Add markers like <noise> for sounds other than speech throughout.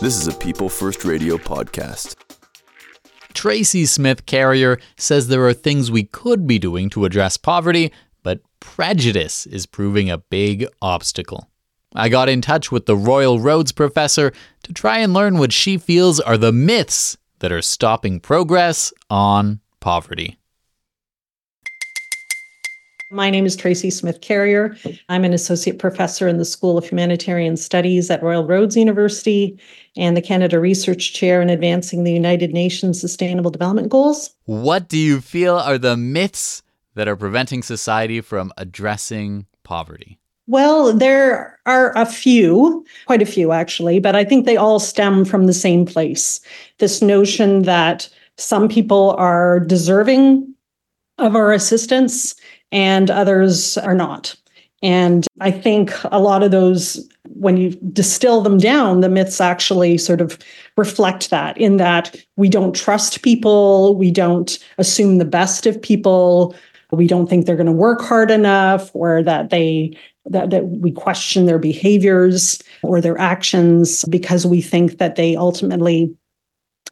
This is a People First Radio podcast. Tracy Smith Carrier says there are things we could be doing to address poverty, but prejudice is proving a big obstacle. I got in touch with the Royal Roads professor to try and learn what she feels are the myths that are stopping progress on poverty. My name is Tracy Smith Carrier. I'm an associate professor in the School of Humanitarian Studies at Royal Roads University and the Canada Research Chair in advancing the United Nations Sustainable Development Goals. What do you feel are the myths that are preventing society from addressing poverty? Well, there are a few, quite a few actually, but I think they all stem from the same place. This notion that some people are deserving of our assistance and others are not. And I think a lot of those, when you distill them down, the myths actually sort of reflect that in that we don't trust people, we don't assume the best of people, we don't think they're going to work hard enough, or that they that, that we question their behaviors or their actions because we think that they ultimately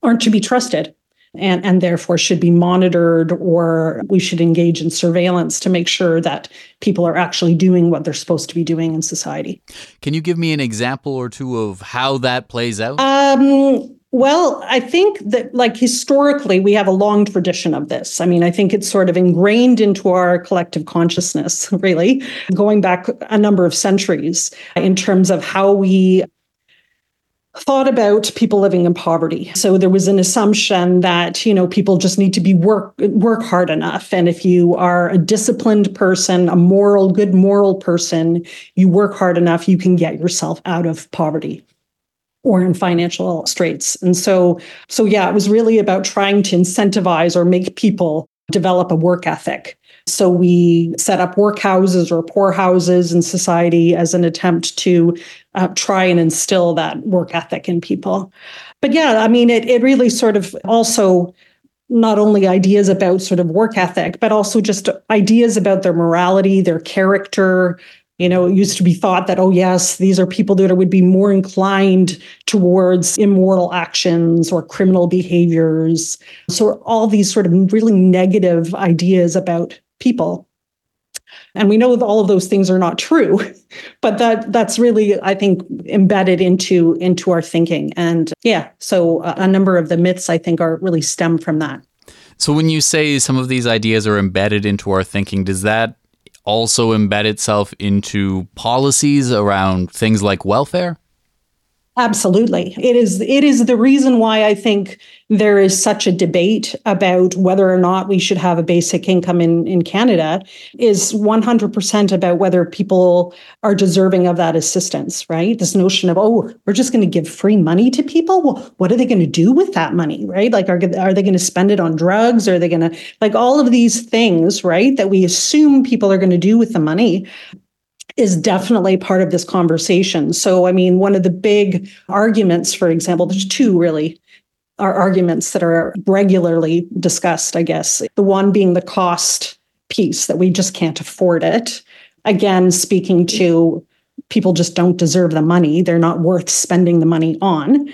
aren't to be trusted and, and therefore should be monitored or we should engage in surveillance to make sure that people are actually doing what they're supposed to be doing in society. Can you give me an example or two of how that plays out? Um, well, I think that, like, historically, we have a long tradition of this. I mean, I think it's sort of ingrained into our collective consciousness, <laughs> really, going back a number of centuries in terms of how we thought about people living in poverty. So there was an assumption that, you know, people just need to be work work hard enough and if you are a disciplined person, a moral good moral person, you work hard enough, you can get yourself out of poverty or in financial straits. And so so yeah, it was really about trying to incentivize or make people develop a work ethic. So we set up workhouses or poorhouses in society as an attempt to uh, try and instill that work ethic in people. But yeah, I mean, it, it really sort of also not only ideas about sort of work ethic, but also just ideas about their morality, their character. You know, it used to be thought that, oh, yes, these are people that would be more inclined towards immoral actions or criminal behaviors. So, all these sort of really negative ideas about people. And we know all of those things are not true, <laughs> but that that's really, I think, embedded into into our thinking. And yeah, so a, a number of the myths I think are really stem from that. So when you say some of these ideas are embedded into our thinking, does that also embed itself into policies around things like welfare? Absolutely. It is it is the reason why I think there is such a debate about whether or not we should have a basic income in, in Canada is 100% about whether people are deserving of that assistance, right? This notion of, oh, we're just going to give free money to people. Well, what are they going to do with that money, right? Like, are, are they going to spend it on drugs? Are they going to, like, all of these things, right, that we assume people are going to do with the money is definitely part of this conversation. So, I mean, one of the big arguments, for example, there's two really are arguments that are regularly discussed, I guess. The one being the cost piece that we just can't afford it. Again, speaking to people just don't deserve the money, they're not worth spending the money on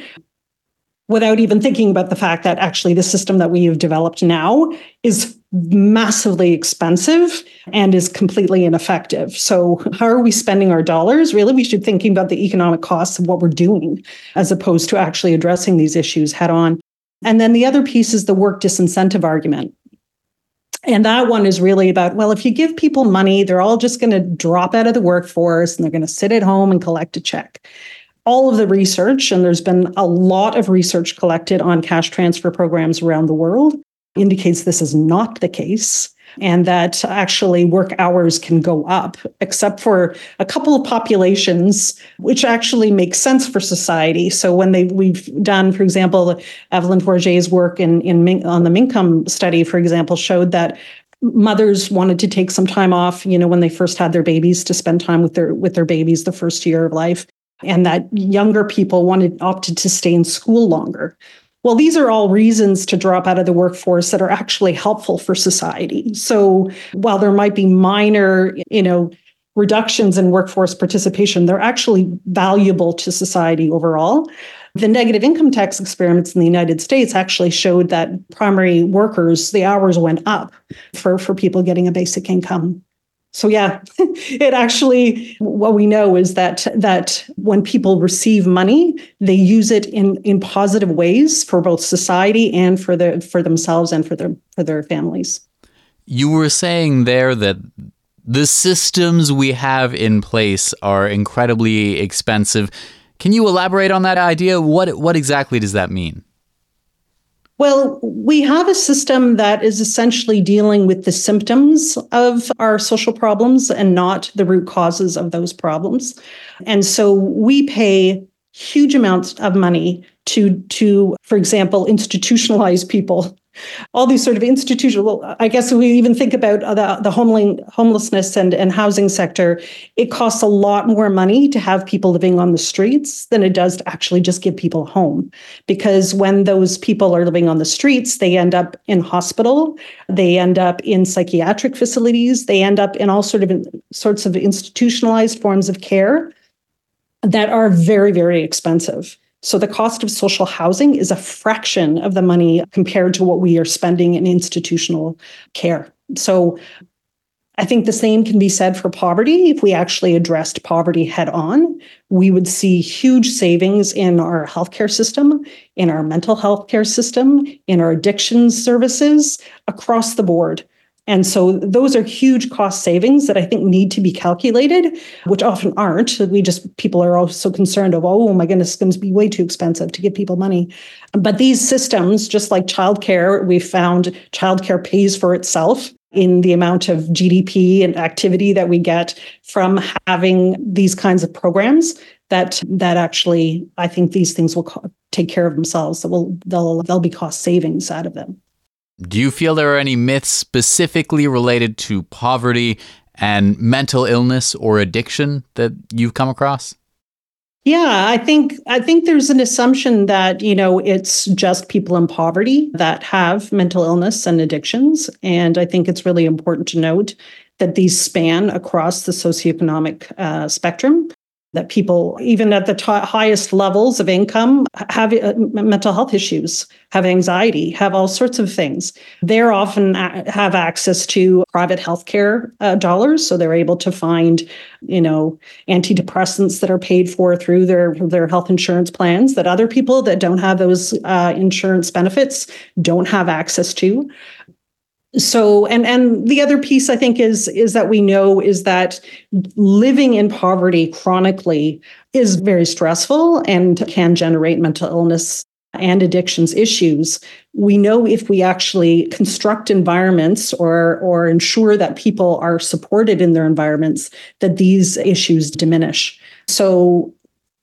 without even thinking about the fact that actually the system that we have developed now is massively expensive and is completely ineffective. So, how are we spending our dollars? Really, we should thinking about the economic costs of what we're doing as opposed to actually addressing these issues head on. And then the other piece is the work disincentive argument. And that one is really about well, if you give people money, they're all just going to drop out of the workforce and they're going to sit at home and collect a check all of the research, and there's been a lot of research collected on cash transfer programs around the world, indicates this is not the case. And that actually work hours can go up, except for a couple of populations, which actually makes sense for society. So when they we've done, for example, Evelyn Forget's work in, in on the Mincome study, for example, showed that mothers wanted to take some time off you know when they first had their babies to spend time with their with their babies the first year of life and that younger people wanted opted to stay in school longer. Well, these are all reasons to drop out of the workforce that are actually helpful for society. So while there might be minor, you know, reductions in workforce participation, they're actually valuable to society overall. The negative income tax experiments in the United States actually showed that primary workers, the hours went up for, for people getting a basic income. So yeah, <laughs> it actually what we know is that that when people receive money, they use it in in positive ways for both society and for the for themselves and for their for their families. You were saying there that the systems we have in place are incredibly expensive. Can you elaborate on that idea? What what exactly does that mean? Well, we have a system that is essentially dealing with the symptoms of our social problems and not the root causes of those problems. And so we pay huge amounts of money to to for example institutionalize people all these sort of institutional i guess we even think about the, the homeling, homelessness and, and housing sector. It costs a lot more money to have people living on the streets than it does to actually just give people a home. Because when those people are living on the streets they end up in hospital they end up in psychiatric facilities they end up in all sort of sorts of institutionalized forms of care that are very very expensive so the cost of social housing is a fraction of the money compared to what we are spending in institutional care. So I think the same can be said for poverty. If we actually addressed poverty head on, we would see huge savings in our healthcare system, in our mental health care system, in our addictions services across the board. And so those are huge cost savings that I think need to be calculated, which often aren't. We just, people are also concerned of, oh my goodness, it's going to be way too expensive to give people money. But these systems, just like childcare, we found childcare pays for itself in the amount of GDP and activity that we get from having these kinds of programs that that actually I think these things will co- take care of themselves that will they'll they'll be cost savings out of them. Do you feel there are any myths specifically related to poverty and mental illness or addiction that you've come across? Yeah, I think I think there's an assumption that, you know, it's just people in poverty that have mental illness and addictions and I think it's really important to note that these span across the socioeconomic uh, spectrum that people, even at the t- highest levels of income, have uh, mental health issues, have anxiety, have all sorts of things. They're often a- have access to private healthcare uh, dollars, so they're able to find, you know, antidepressants that are paid for through their their health insurance plans that other people that don't have those uh, insurance benefits don't have access to so and and the other piece i think is is that we know is that living in poverty chronically is very stressful and can generate mental illness and addictions issues. We know if we actually construct environments or or ensure that people are supported in their environments that these issues diminish. So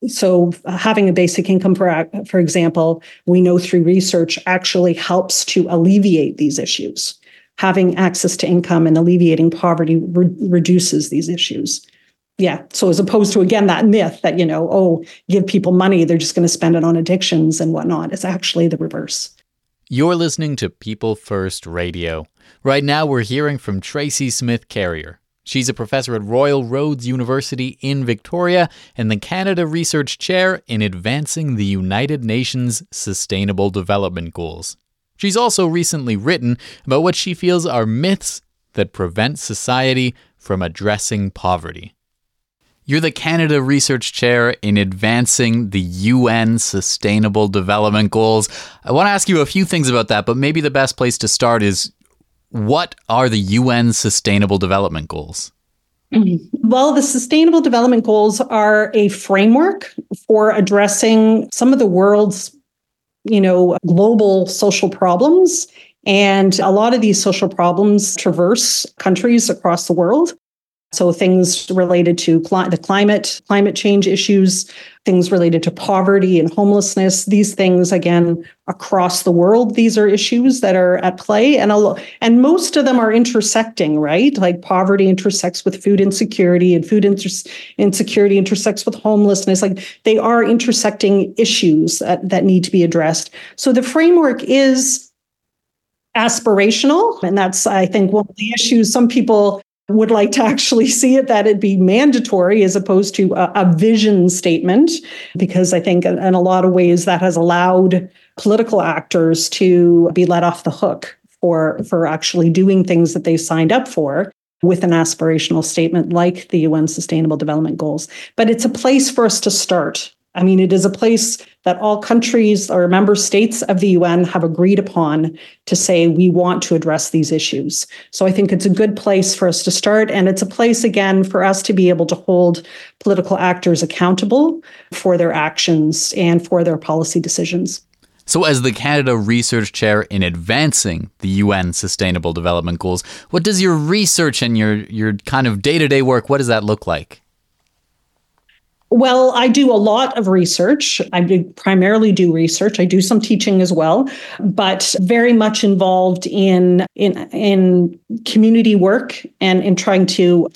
so having a basic income for for example we know through research actually helps to alleviate these issues having access to income and alleviating poverty re- reduces these issues. Yeah. So as opposed to again that myth that you know, oh, give people money, they're just going to spend it on addictions and whatnot. It's actually the reverse. You're listening to People First Radio. Right now, we're hearing from Tracy Smith Carrier. She's a professor at Royal Roads University in Victoria and the Canada Research Chair in Advancing the United Nations Sustainable Development Goals. She's also recently written about what she feels are myths that prevent society from addressing poverty. You're the Canada Research Chair in advancing the UN Sustainable Development Goals. I want to ask you a few things about that, but maybe the best place to start is what are the UN Sustainable Development Goals? <clears throat> Well, the Sustainable Development Goals are a framework for addressing some of the world's you know, global social problems. And a lot of these social problems traverse countries across the world. So things related to cli- the climate, climate change issues, things related to poverty and homelessness, these things again across the world, these are issues that are at play and a, and most of them are intersecting, right? Like poverty intersects with food insecurity and food inter- insecurity intersects with homelessness. Like they are intersecting issues that, that need to be addressed. So the framework is aspirational and that's I think one of the issues some people would like to <laughs> actually see it that it be mandatory as opposed to a, a, vision statement, because I think in a lot of ways that has allowed political actors to be let off the hook for, for actually doing things that they signed up for with an aspirational statement like the UN Sustainable Development Goals. But it's a place for us to start. I mean, it is a place that all countries or member states of the UN have agreed upon to say we want to address these issues. So I think it's a good place for us to start. And it's a place, again, for us to be able to hold political actors accountable for their actions and for their policy decisions. So, as the Canada Research Chair in advancing the UN Sustainable Development Goals, what does your research and your, your kind of day to day work, what does that look like? Well, I do a lot of research. I primarily do research. I do some teaching as well, but very much involved in in in community work and in trying to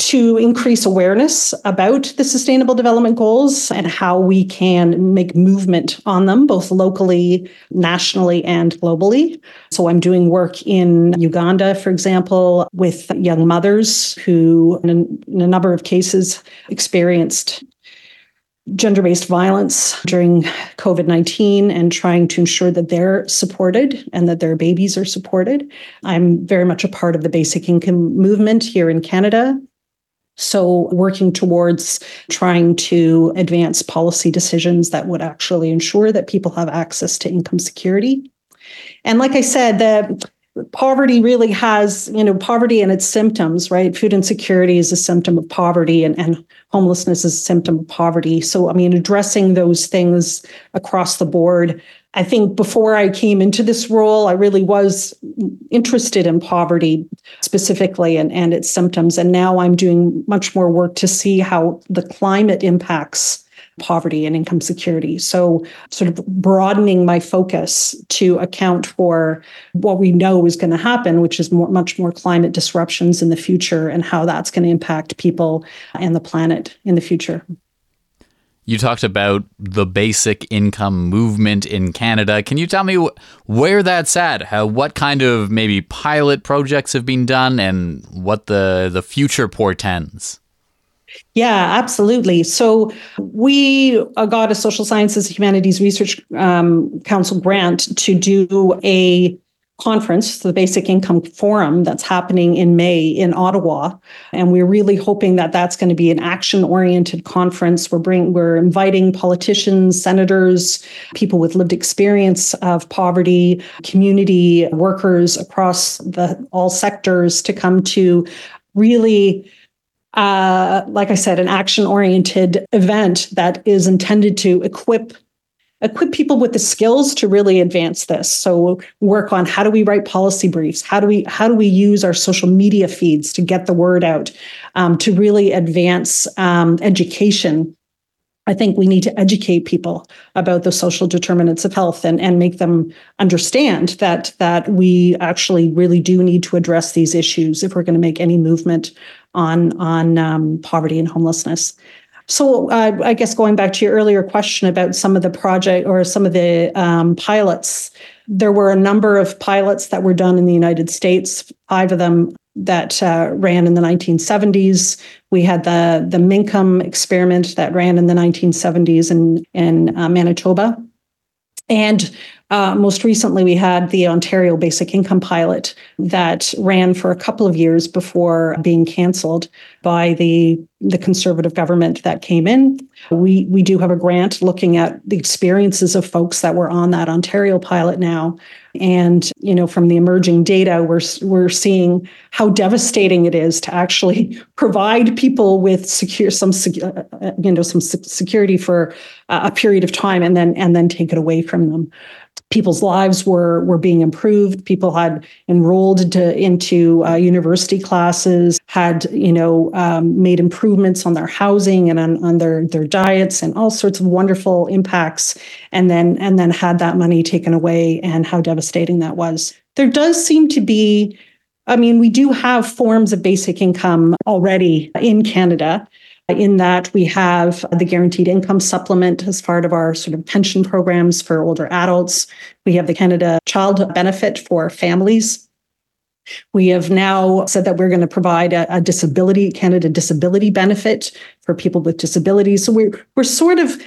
to increase awareness about the Sustainable Development Goals and how we can make movement on them, both locally, nationally, and globally. So I'm doing work in Uganda, for example, with young mothers who, in a number of cases, experienced gender based violence during COVID 19 and trying to ensure that they're supported and that their babies are supported. I'm very much a part of the basic income movement here in Canada. So, working towards trying to advance policy decisions that would actually ensure that people have access to income security. And like I said, the poverty really has, you know, poverty and its symptoms, right? Food insecurity is a symptom of poverty and, and homelessness is a symptom of poverty. So, I mean, addressing those things across the board I think before I came into this role, I really was interested in poverty specifically and, and its symptoms. And now I'm doing much more work to see how the climate impacts poverty and income security. So, sort of broadening my focus to account for what we know is going to happen, which is more, much more climate disruptions in the future and how that's going to impact people and the planet in the future. You talked about the basic income movement in Canada. Can you tell me where that's at? How what kind of maybe pilot projects have been done and what the the future portends? Yeah, absolutely. So we got a Social Sciences Humanities Research um, Council grant to do a conference, the Basic Income Forum, that's happening in May in Ottawa, and we're really hoping that that's going to be an action-oriented conference. We're bring we're inviting politicians, senators, people with lived experience of poverty, community workers across the all sectors to come to really uh, like I said, an action oriented event that is intended to equip equip people with the skills to really advance this. So work on how do we write policy briefs? How do we how do we use our social media feeds to get the word out um, to really advance um, education? I think we need to educate people about the social determinants of health and, and make them understand that that we actually really do need to address these issues if we're going to make any movement on on um, poverty and homelessness. So uh, I guess going back to your earlier question about some of the project or some of the um, pilots, there were a number of pilots that were done in the United States. Five of them that uh, ran in the 1970s. We had the the Mincome experiment that ran in the 1970s in in uh, Manitoba, and uh, most recently, we had the Ontario Basic Income Pilot that ran for a couple of years before being canceled by the, the conservative government that came in. We, we do have a grant looking at the experiences of folks that were on that Ontario pilot now. And, you know, from the emerging data, we're, we're seeing how devastating it is to actually <laughs> provide people with secure, some, uh, you know, some security for a period of time and then, and then take it away from them. People's lives were were being improved. People had enrolled into into uh, university classes, had you know um, made improvements on their housing and on, on their their diets and all sorts of wonderful impacts. And then and then had that money taken away, and how devastating that was. There does seem to be. I mean, we do have forms of basic income already in Canada in that we have the guaranteed income supplement as part of our sort of pension programs for older adults. We have the Canada Child Benefit for families. We have now said that we're going to provide a, a disability Canada disability benefit for people with disabilities. So we're we're sort of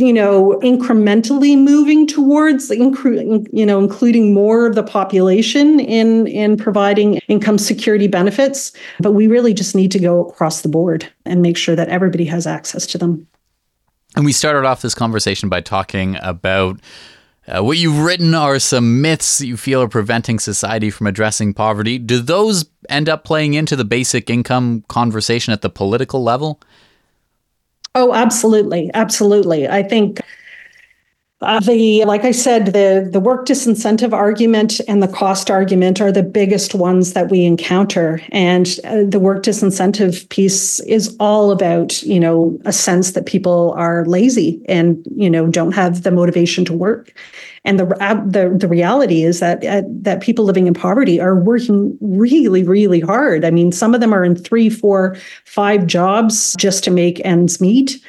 you know, incrementally moving towards, you know, including more of the population in in providing income security benefits. But we really just need to go across the board and make sure that everybody has access to them. And we started off this conversation by talking about. Uh, what you've written are some myths that you feel are preventing society from addressing poverty. Do those end up playing into the basic income conversation at the political level? Oh, absolutely. Absolutely. I think uh, the like I said, the the work disincentive argument and the cost argument are the biggest ones that we encounter, and uh, the work disincentive piece is all about you know a sense that people are lazy and you know don't have the motivation to work, and the the the reality is that uh, that people living in poverty are working really really hard. I mean, some of them are in three, four, five jobs just to make ends meet.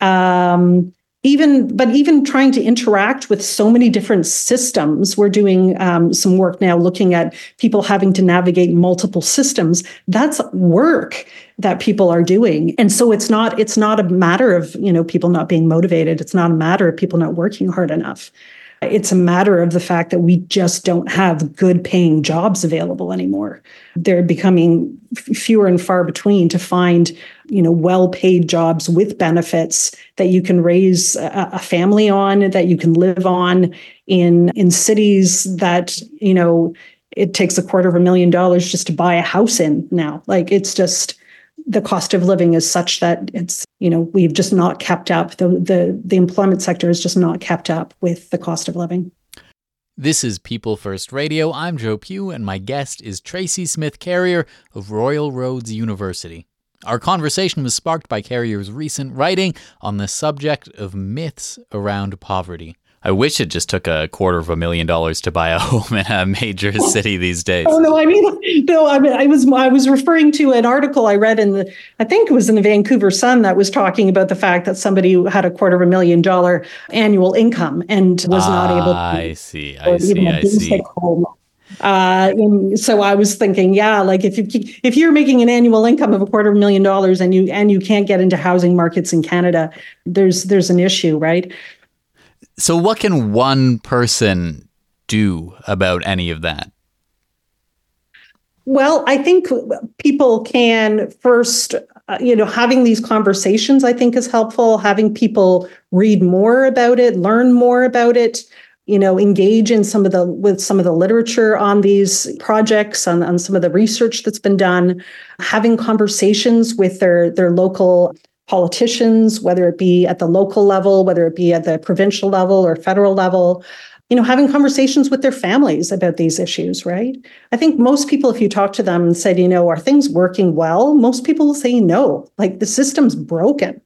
Um, even but even trying to interact with so many different systems we're doing um, some work now looking at people having to navigate multiple systems that's work that people are doing and so it's not it's not a matter of you know people not being motivated it's not a matter of people not working hard enough it's a matter of the fact that we just don't have good paying jobs available anymore. They're becoming fewer and far between to find, you know, well paid jobs with benefits that you can raise a, family on, that you can live on in in cities that, you know, it takes a quarter of a million dollars just to buy a house in now. Like it's just the cost of living is such that it's you know we've just not kept up the the the employment sector has just not kept up with the cost of living this is People First Radio. I'm Joe Pugh, and my guest is Tracy Smith Carrier of Royal Roads University. Our conversation was sparked by Carrier's recent writing on the subject of myths around poverty. I wish it just took a quarter of a million dollars to buy a <laughs> home in a major city these days. Oh no, I mean, <laughs> no, I mean, I was I was referring to an article I read in the, I think it was in the Vancouver Sun that was talking about the fact that somebody had a quarter of a million dollar annual income and was ah, not able. to I see, I see, I see. Home. Uh, so I was thinking, yeah, like if you if you're making an annual income of a quarter of a million dollars and you and you can't get into housing markets in Canada, there's there's an issue, right? So, what can one person do about any of that? Well, I think people can first, uh, you know, having these conversations, I think is helpful. Having people read more about it, learn more about it, you know, engage in some of the with some of the literature on these projects, on, on some of the research that's been done, having conversations with their their local politicians, whether it be at the local level, whether it be at the provincial level or federal level, you know, having conversations with their families about these issues, right? I think most people, if you talk to them and said, you know, are things working well? Most people will say no, like the system's broken.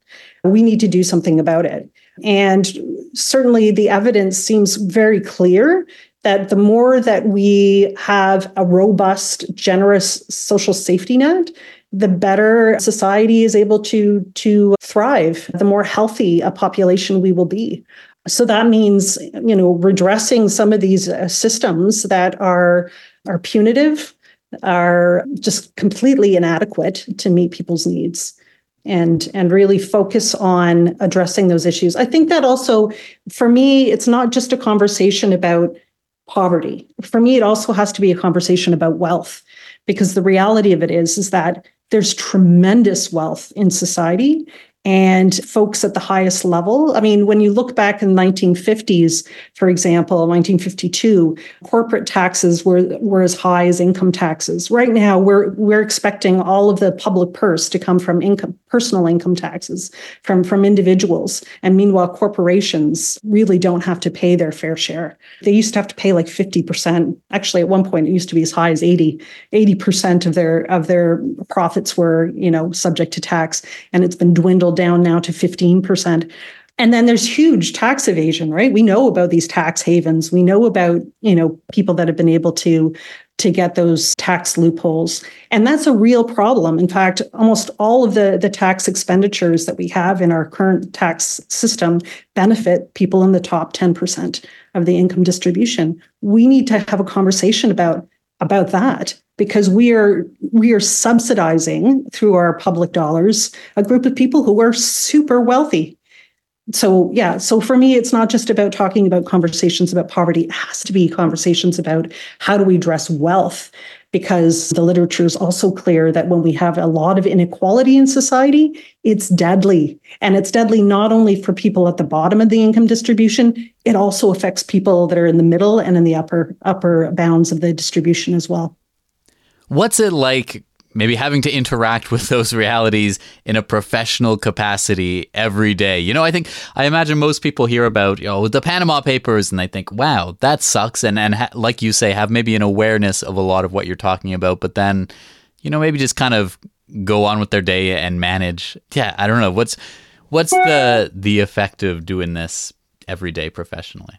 We need to do something about it. And certainly the evidence seems very clear that the more that we have a robust, generous social safety net, the better society is able to to thrive the more healthy a population we will be. So that means you know redressing some of these uh, systems that are are punitive are just completely inadequate to meet people's needs and and really focus on addressing those issues. I think that also for me it's not just a conversation about poverty. For me it also has to be a conversation about wealth because the reality of it is is that there's tremendous wealth in society and folks at the highest level. I mean, when you look back in the 1950s, for example, 1952, corporate taxes were, were as high as income taxes. Right now, we're we're expecting all of the public purse to come from income personal income taxes from, from individuals. And meanwhile, corporations really don't have to pay their fair share. They used to have to pay like 50%. Actually, at one point it used to be as high as 80, 80% of their of their profits were, you know, subject to tax. And it's been dwindled down now to 15%. And then there's huge tax evasion, right? We know about these tax havens. We know about, you know, people that have been able to to get those tax loopholes. And that's a real problem. In fact, almost all of the, the tax expenditures that we have in our current tax system benefit people in the top 10% of the income distribution. We need to have a conversation about, about that because we are we are subsidizing through our public dollars a group of people who are super wealthy so yeah so for me it's not just about talking about conversations about poverty. It has to be conversations about how do we address wealth? Because the literature is also clear that when we have a lot of inequality in society it's deadly. And it's deadly not only for people at the bottom of the income distribution it also affects people that are in the middle and in the upper upper bounds of the distribution as well. What's it like maybe having to interact <laughs> with those realities in a professional capacity every day. You know, I think I imagine most people hear about you know the Panama Papers and they think, "Wow, that sucks," and and ha- like you say, have maybe an awareness of a lot of what you're talking about, but then, you know, maybe just kind of go on with their day and manage. Yeah, I don't know what's what's the the effect of doing this every day professionally.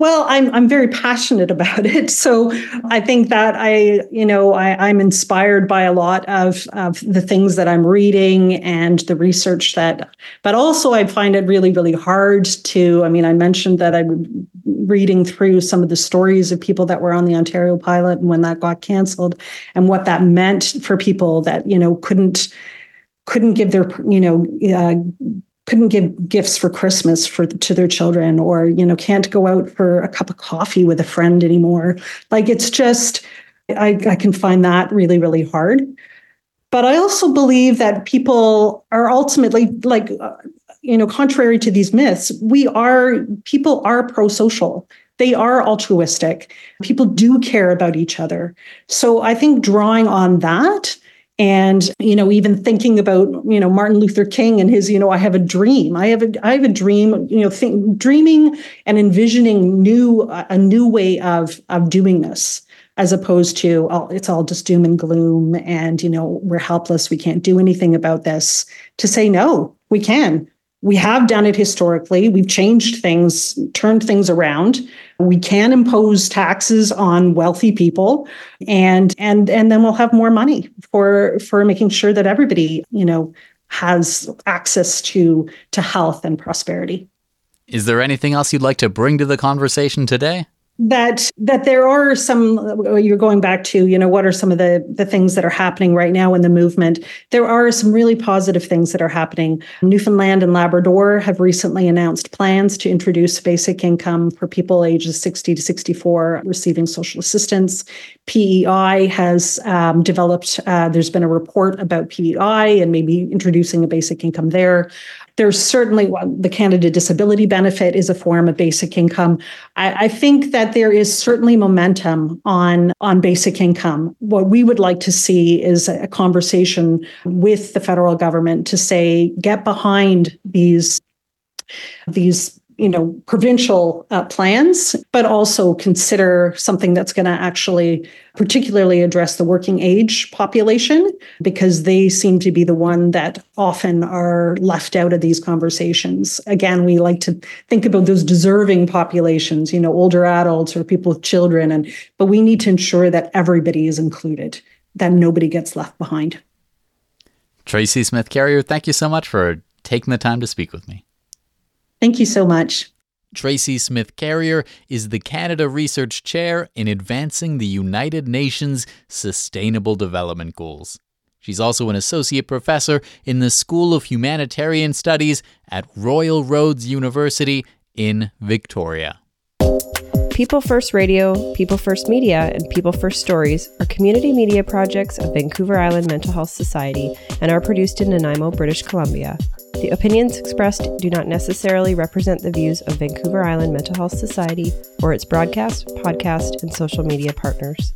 Well, I'm I'm very passionate about it. So I think that I, you know, I, am inspired by a lot of, of the things that I'm reading and the research that, but also I find it really, really hard to. I mean, I mentioned that I'm reading through some of the stories of people that were on the Ontario pilot and when that got canceled and what that meant for people that, you know, couldn't couldn't give their you know uh, couldn't give gifts for Christmas for to their children or you know can't go out for a cup of coffee with a friend anymore. Like it's just I, I can find that really really hard. But I also believe that people are ultimately like uh, you know contrary to these myths we are people are pro-social. They are altruistic. People do care about each other. So i think drawing on that and you know even thinking about you know martin luther king and his you know i have a dream. I have a i have a dream you know think, dreaming and envisioning new a new way of of doing this as opposed to oh, it's all just doom and gloom and you know we're helpless. We can't do anything about this to say no we can we have done it historically. We've changed things, turned things around. We can impose taxes on wealthy people and and and then we'll have more money for for making sure that everybody, you know, has access to to health and prosperity. Is there anything else you'd like to bring to the conversation today? That that there are some you're going back to you know what are some of the the things that are happening right now in the movement? There are some really positive things that are happening. Newfoundland and labrador have recently announced plans to introduce basic income for people ages 60 to 64 receiving social assistance. Pei has um, developed uh, there's been a report about pei and maybe introducing a basic income there. There's certainly the Canada Disability Benefit is a form of basic income. I, I, think that there is certainly momentum on, on basic income. What we would like to see is a conversation with the federal government to say, get behind these these you know provincial uh, plans but also consider something that's going to actually particularly address the working age population because they seem to be the one that often are left out of these conversations. Again we like to think about those deserving populations you know older adults or people with children and but we need to ensure that everybody is included that nobody gets left behind. Tracy smith carrier thank you so much for taking the time to speak with me Thank you so much. Tracy Smith Carrier is the Canada Research Chair in Advancing the United Nations Sustainable Development Goals. She's also an associate professor in the School of Humanitarian Studies at Royal Roads University in Victoria. People First Radio, People First Media, and People First Stories are community media projects of Vancouver Island Mental Health Society and are produced in Nanaimo, British Columbia. The opinions expressed do not necessarily represent the views of Vancouver Island Mental Health Society or its broadcast, podcast, and social media partners.